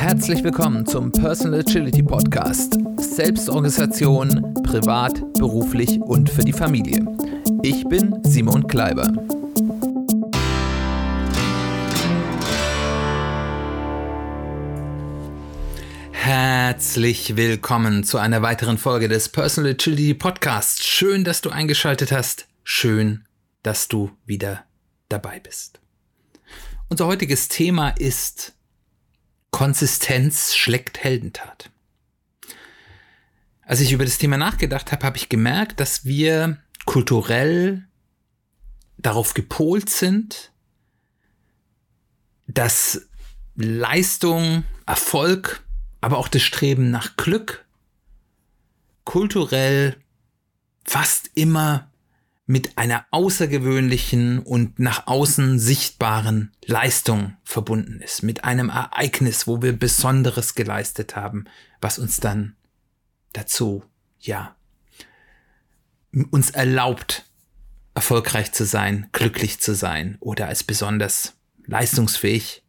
Herzlich willkommen zum Personal Agility Podcast. Selbstorganisation, privat, beruflich und für die Familie. Ich bin Simon Kleiber. Herzlich willkommen zu einer weiteren Folge des Personal Agility Podcasts. Schön, dass du eingeschaltet hast. Schön, dass du wieder dabei bist. Unser heutiges Thema ist Konsistenz schlägt Heldentat. Als ich über das Thema nachgedacht habe, habe ich gemerkt, dass wir kulturell darauf gepolt sind, dass Leistung, Erfolg, aber auch das Streben nach Glück kulturell fast immer mit einer außergewöhnlichen und nach außen sichtbaren Leistung verbunden ist, mit einem Ereignis, wo wir Besonderes geleistet haben, was uns dann dazu, ja, uns erlaubt, erfolgreich zu sein, glücklich zu sein oder als besonders leistungsfähig,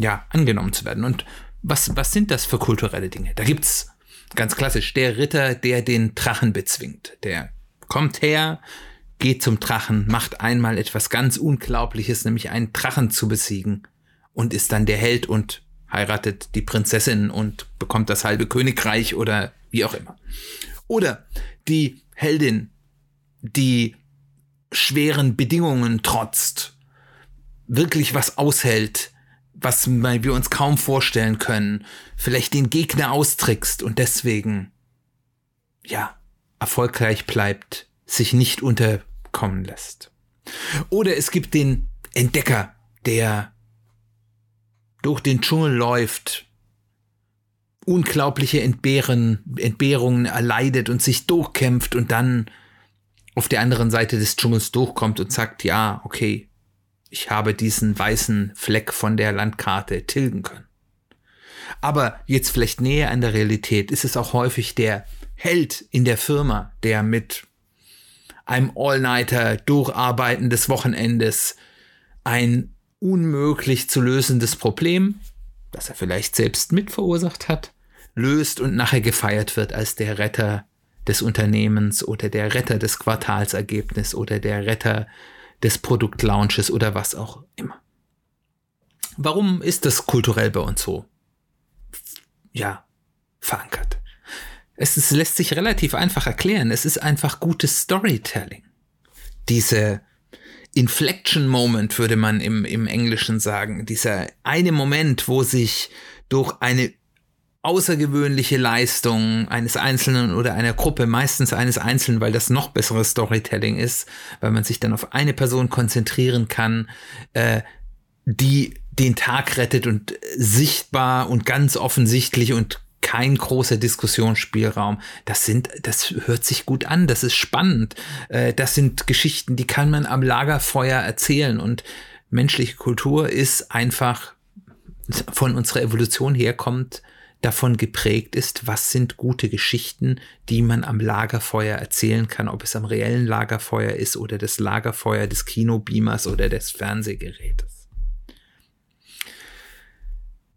ja, angenommen zu werden. Und was, was sind das für kulturelle Dinge? Da gibt's ganz klassisch der Ritter, der den Drachen bezwingt. Der kommt her, geht zum Drachen, macht einmal etwas ganz Unglaubliches, nämlich einen Drachen zu besiegen und ist dann der Held und heiratet die Prinzessin und bekommt das halbe Königreich oder wie auch immer. Oder die Heldin, die schweren Bedingungen trotzt, wirklich was aushält, was wir uns kaum vorstellen können, vielleicht den Gegner austrickst und deswegen, ja, erfolgreich bleibt, sich nicht unter kommen lässt. Oder es gibt den Entdecker, der durch den Dschungel läuft, unglaubliche Entbehren, Entbehrungen erleidet und sich durchkämpft und dann auf der anderen Seite des Dschungels durchkommt und sagt, ja, okay, ich habe diesen weißen Fleck von der Landkarte tilgen können. Aber jetzt vielleicht näher an der Realität ist es auch häufig der Held in der Firma, der mit einem All-Nighter, Durcharbeiten des Wochenendes, ein unmöglich zu lösendes Problem, das er vielleicht selbst mit verursacht hat, löst und nachher gefeiert wird als der Retter des Unternehmens oder der Retter des Quartalsergebnisses oder der Retter des Produktlaunches oder was auch immer. Warum ist das kulturell bei uns so? Ja, verankert. Es ist, lässt sich relativ einfach erklären. Es ist einfach gutes Storytelling. Diese Inflection Moment würde man im, im Englischen sagen. Dieser eine Moment, wo sich durch eine außergewöhnliche Leistung eines Einzelnen oder einer Gruppe, meistens eines Einzelnen, weil das noch besseres Storytelling ist, weil man sich dann auf eine Person konzentrieren kann, äh, die den Tag rettet und sichtbar und ganz offensichtlich und kein großer Diskussionsspielraum. Das sind, das hört sich gut an, das ist spannend. Äh, das sind Geschichten, die kann man am Lagerfeuer erzählen und menschliche Kultur ist einfach von unserer Evolution herkommt, davon geprägt ist, was sind gute Geschichten, die man am Lagerfeuer erzählen kann, ob es am reellen Lagerfeuer ist oder das Lagerfeuer des Kinobeamers oder des Fernsehgerätes.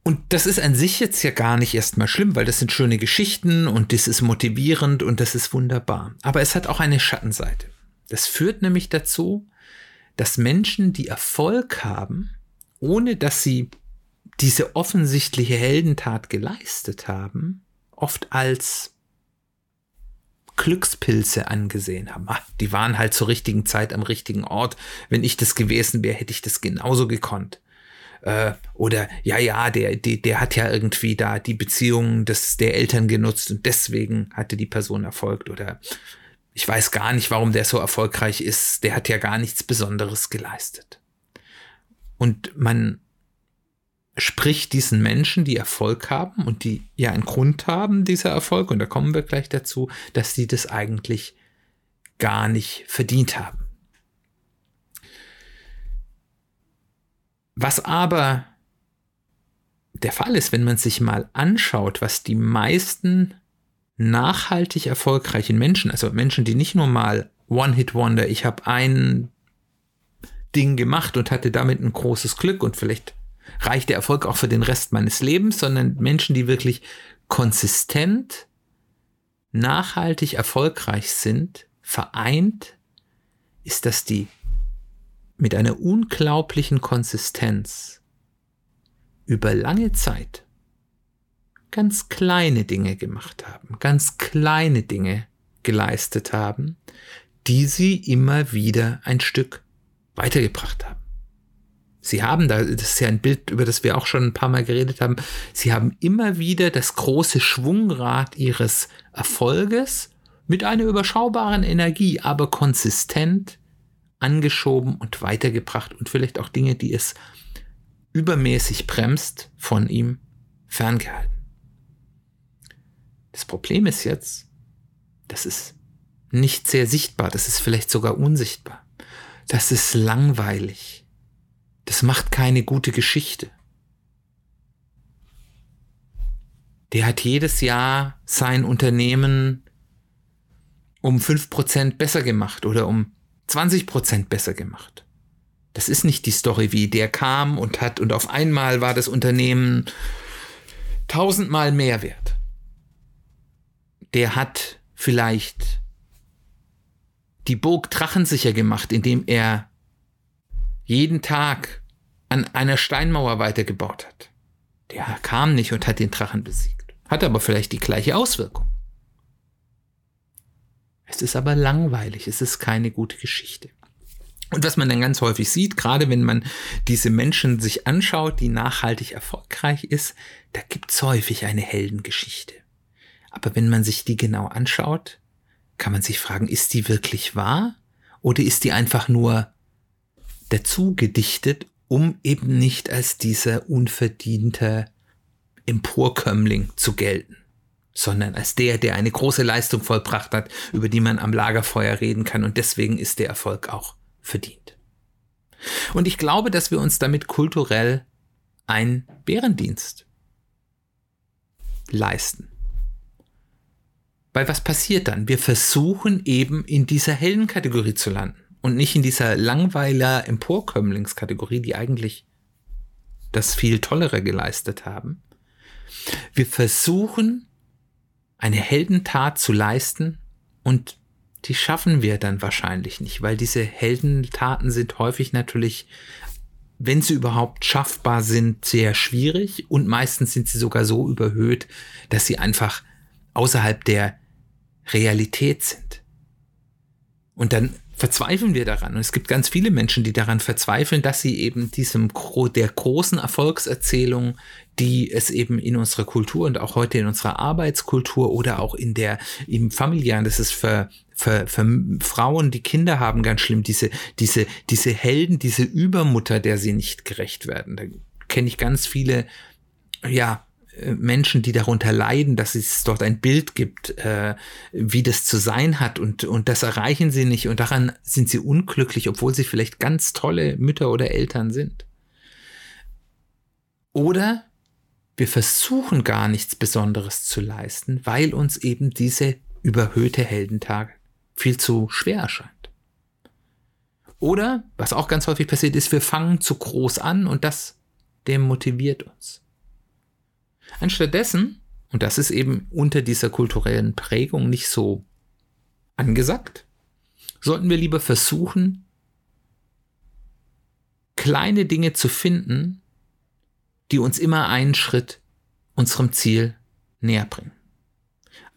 Und das ist an sich jetzt ja gar nicht erstmal schlimm, weil das sind schöne Geschichten und das ist motivierend und das ist wunderbar. Aber es hat auch eine Schattenseite. Das führt nämlich dazu, dass Menschen, die Erfolg haben, ohne dass sie diese offensichtliche Heldentat geleistet haben, oft als Glückspilze angesehen haben. Ach, die waren halt zur richtigen Zeit am richtigen Ort. Wenn ich das gewesen wäre, hätte ich das genauso gekonnt. Äh, oder ja, ja, der, der, der hat ja irgendwie da die Beziehungen des, der Eltern genutzt und deswegen hatte die Person erfolgt. Oder ich weiß gar nicht, warum der so erfolgreich ist. Der hat ja gar nichts Besonderes geleistet. Und man spricht diesen Menschen, die Erfolg haben und die ja einen Grund haben, dieser Erfolg, und da kommen wir gleich dazu, dass die das eigentlich gar nicht verdient haben. Was aber der Fall ist, wenn man sich mal anschaut, was die meisten nachhaltig erfolgreichen Menschen, also Menschen, die nicht nur mal One-Hit-Wonder, ich habe ein Ding gemacht und hatte damit ein großes Glück und vielleicht reicht der Erfolg auch für den Rest meines Lebens, sondern Menschen, die wirklich konsistent, nachhaltig erfolgreich sind, vereint, ist, dass die mit einer unglaublichen Konsistenz über lange Zeit ganz kleine Dinge gemacht haben, ganz kleine Dinge geleistet haben, die sie immer wieder ein Stück weitergebracht haben. Sie haben da, das ist ja ein Bild, über das wir auch schon ein paar Mal geredet haben, sie haben immer wieder das große Schwungrad ihres Erfolges mit einer überschaubaren Energie, aber konsistent angeschoben und weitergebracht und vielleicht auch Dinge, die es übermäßig bremst, von ihm ferngehalten. Das Problem ist jetzt, das ist nicht sehr sichtbar, das ist vielleicht sogar unsichtbar. Das ist langweilig. Das macht keine gute Geschichte. Der hat jedes Jahr sein Unternehmen um 5% besser gemacht oder um 20% besser gemacht. Das ist nicht die Story, wie der kam und hat und auf einmal war das Unternehmen tausendmal mehr wert der hat vielleicht die Burg drachensicher gemacht, indem er jeden Tag an einer Steinmauer weitergebaut hat. Der kam nicht und hat den Drachen besiegt. Hat aber vielleicht die gleiche Auswirkung. Es ist aber langweilig, es ist keine gute Geschichte. Und was man dann ganz häufig sieht, gerade wenn man diese Menschen sich anschaut, die nachhaltig erfolgreich ist, da gibt es häufig eine Heldengeschichte. Aber wenn man sich die genau anschaut, kann man sich fragen, ist die wirklich wahr? Oder ist die einfach nur dazu gedichtet, um eben nicht als dieser unverdiente Emporkömmling zu gelten, sondern als der, der eine große Leistung vollbracht hat, über die man am Lagerfeuer reden kann und deswegen ist der Erfolg auch verdient. Und ich glaube, dass wir uns damit kulturell einen Bärendienst leisten. Weil was passiert dann? Wir versuchen eben in dieser hellen Kategorie zu landen und nicht in dieser Langweiler Emporkömmlingskategorie, die eigentlich das viel tollere geleistet haben. Wir versuchen eine Heldentat zu leisten und die schaffen wir dann wahrscheinlich nicht, weil diese Heldentaten sind häufig natürlich, wenn sie überhaupt schaffbar sind, sehr schwierig und meistens sind sie sogar so überhöht, dass sie einfach außerhalb der Realität sind. Und dann verzweifeln wir daran. Und es gibt ganz viele Menschen, die daran verzweifeln, dass sie eben diesem der großen Erfolgserzählung, die es eben in unserer Kultur und auch heute in unserer Arbeitskultur oder auch in der im familiären, das ist für, für, für Frauen, die Kinder haben, ganz schlimm, diese, diese, diese Helden, diese Übermutter, der sie nicht gerecht werden. Da kenne ich ganz viele, ja, Menschen, die darunter leiden, dass es dort ein Bild gibt, äh, wie das zu sein hat und, und das erreichen sie nicht und daran sind sie unglücklich, obwohl sie vielleicht ganz tolle Mütter oder Eltern sind. Oder wir versuchen gar nichts Besonderes zu leisten, weil uns eben diese überhöhte Heldentag viel zu schwer erscheint. Oder, was auch ganz häufig passiert ist, wir fangen zu groß an und das demotiviert uns. Anstattdessen, und das ist eben unter dieser kulturellen Prägung nicht so angesagt, sollten wir lieber versuchen, kleine Dinge zu finden, die uns immer einen Schritt unserem Ziel näher bringen.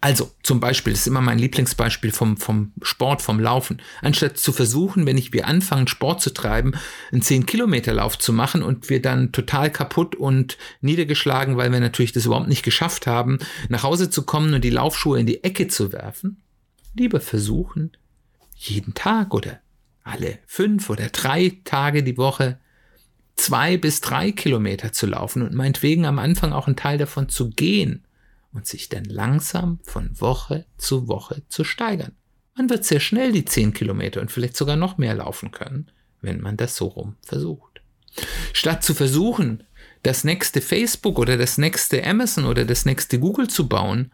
Also zum Beispiel, das ist immer mein Lieblingsbeispiel vom, vom Sport, vom Laufen. Anstatt zu versuchen, wenn ich wir anfangen, Sport zu treiben, einen 10-Kilometer-Lauf zu machen und wir dann total kaputt und niedergeschlagen, weil wir natürlich das überhaupt nicht geschafft haben, nach Hause zu kommen und die Laufschuhe in die Ecke zu werfen, lieber versuchen, jeden Tag oder alle fünf oder drei Tage die Woche zwei bis drei Kilometer zu laufen und meinetwegen am Anfang auch einen Teil davon zu gehen und sich dann langsam von Woche zu Woche zu steigern. Man wird sehr schnell die 10 Kilometer und vielleicht sogar noch mehr laufen können, wenn man das so rum versucht. Statt zu versuchen, das nächste Facebook oder das nächste Amazon oder das nächste Google zu bauen,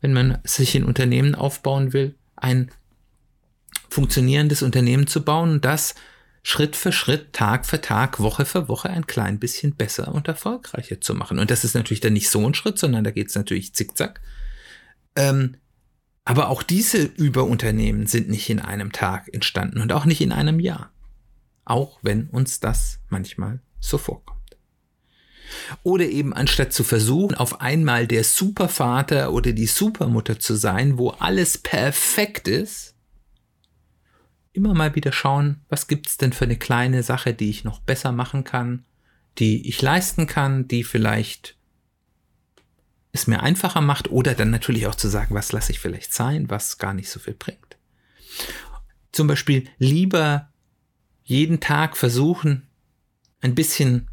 wenn man sich ein Unternehmen aufbauen will, ein funktionierendes Unternehmen zu bauen, das Schritt für Schritt, Tag für Tag, Woche für Woche ein klein bisschen besser und erfolgreicher zu machen. Und das ist natürlich dann nicht so ein Schritt, sondern da geht es natürlich zickzack. Ähm, aber auch diese Überunternehmen sind nicht in einem Tag entstanden und auch nicht in einem Jahr. Auch wenn uns das manchmal so vorkommt. Oder eben anstatt zu versuchen, auf einmal der Supervater oder die Supermutter zu sein, wo alles perfekt ist, immer mal wieder schauen, was gibt's denn für eine kleine Sache, die ich noch besser machen kann, die ich leisten kann, die vielleicht es mir einfacher macht oder dann natürlich auch zu sagen, was lasse ich vielleicht sein, was gar nicht so viel bringt. Zum Beispiel lieber jeden Tag versuchen, ein bisschen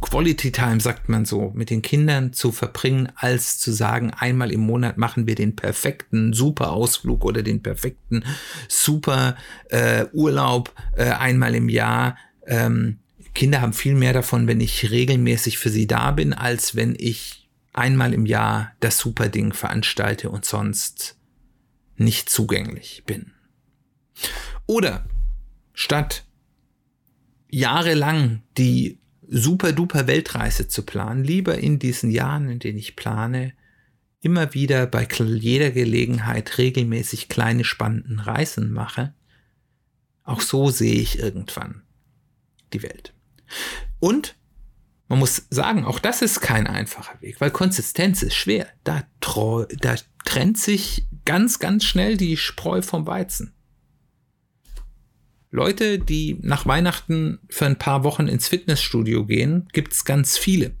Quality Time, sagt man so, mit den Kindern zu verbringen, als zu sagen, einmal im Monat machen wir den perfekten super Ausflug oder den perfekten super äh, Urlaub äh, einmal im Jahr. Ähm, Kinder haben viel mehr davon, wenn ich regelmäßig für sie da bin, als wenn ich einmal im Jahr das super Ding veranstalte und sonst nicht zugänglich bin. Oder statt jahrelang die super duper Weltreise zu planen, lieber in diesen Jahren, in denen ich plane, immer wieder bei jeder Gelegenheit regelmäßig kleine spannenden Reisen mache. Auch so sehe ich irgendwann die Welt. Und man muss sagen, auch das ist kein einfacher Weg, weil Konsistenz ist schwer. Da, da trennt sich ganz, ganz schnell die Spreu vom Weizen. Leute, die nach Weihnachten für ein paar Wochen ins Fitnessstudio gehen, gibt's ganz viele.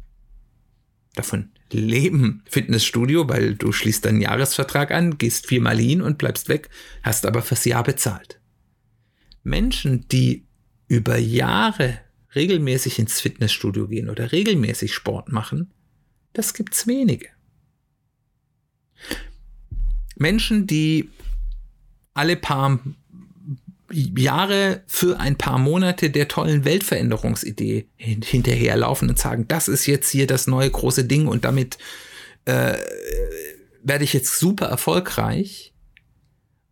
Davon leben Fitnessstudio, weil du schließt deinen Jahresvertrag an, gehst viermal hin und bleibst weg, hast aber fürs Jahr bezahlt. Menschen, die über Jahre regelmäßig ins Fitnessstudio gehen oder regelmäßig Sport machen, das gibt's wenige. Menschen, die alle paar Jahre für ein paar Monate der tollen Weltveränderungsidee hinterherlaufen und sagen, das ist jetzt hier das neue große Ding und damit äh, werde ich jetzt super erfolgreich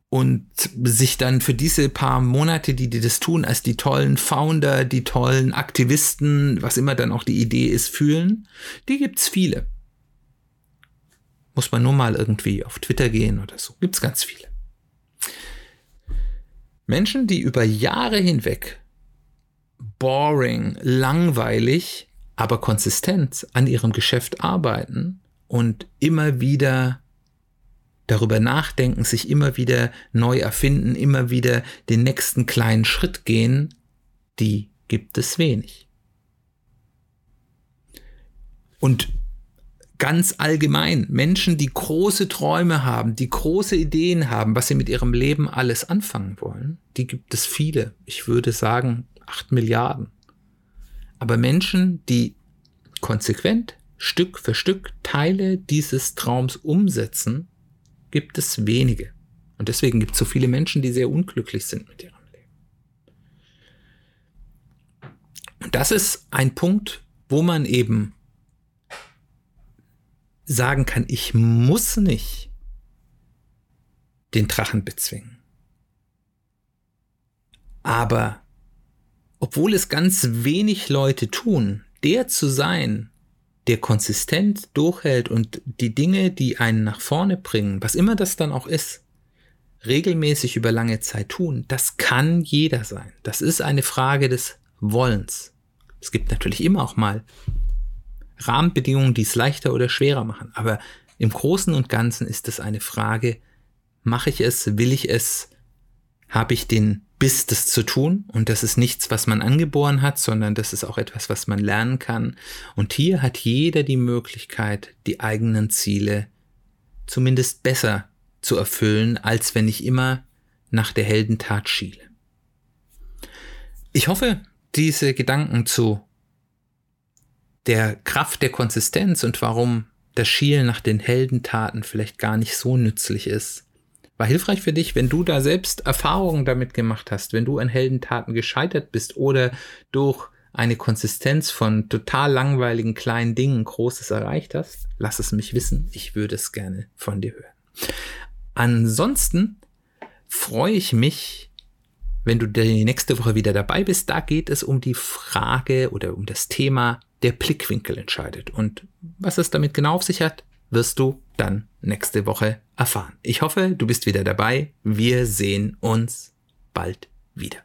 und sich dann für diese paar Monate, die die das tun, als die tollen Founder, die tollen Aktivisten, was immer dann auch die Idee ist, fühlen, die gibt's viele. Muss man nur mal irgendwie auf Twitter gehen oder so. Gibt's ganz viele. Menschen, die über Jahre hinweg boring, langweilig, aber konsistent an ihrem Geschäft arbeiten und immer wieder darüber nachdenken, sich immer wieder neu erfinden, immer wieder den nächsten kleinen Schritt gehen, die gibt es wenig. Und ganz allgemein Menschen, die große Träume haben, die große Ideen haben, was sie mit ihrem Leben alles anfangen wollen, die gibt es viele. Ich würde sagen acht Milliarden. Aber Menschen, die konsequent Stück für Stück Teile dieses Traums umsetzen, gibt es wenige. Und deswegen gibt es so viele Menschen, die sehr unglücklich sind mit ihrem Leben. Und das ist ein Punkt, wo man eben sagen kann, ich muss nicht den Drachen bezwingen. Aber obwohl es ganz wenig Leute tun, der zu sein, der konsistent durchhält und die Dinge, die einen nach vorne bringen, was immer das dann auch ist, regelmäßig über lange Zeit tun, das kann jeder sein. Das ist eine Frage des Wollens. Es gibt natürlich immer auch mal Rahmenbedingungen, die es leichter oder schwerer machen. Aber im Großen und Ganzen ist es eine Frage, mache ich es, will ich es, habe ich den Biss, das zu tun? Und das ist nichts, was man angeboren hat, sondern das ist auch etwas, was man lernen kann. Und hier hat jeder die Möglichkeit, die eigenen Ziele zumindest besser zu erfüllen, als wenn ich immer nach der Heldentat schiele. Ich hoffe, diese Gedanken zu der Kraft der Konsistenz und warum das Schielen nach den Heldentaten vielleicht gar nicht so nützlich ist. War hilfreich für dich, wenn du da selbst Erfahrungen damit gemacht hast, wenn du an Heldentaten gescheitert bist oder durch eine Konsistenz von total langweiligen kleinen Dingen Großes erreicht hast, lass es mich wissen. Ich würde es gerne von dir hören. Ansonsten freue ich mich wenn du die nächste Woche wieder dabei bist. Da geht es um die Frage oder um das Thema, der Blickwinkel entscheidet. Und was es damit genau auf sich hat, wirst du dann nächste Woche erfahren. Ich hoffe, du bist wieder dabei. Wir sehen uns bald wieder.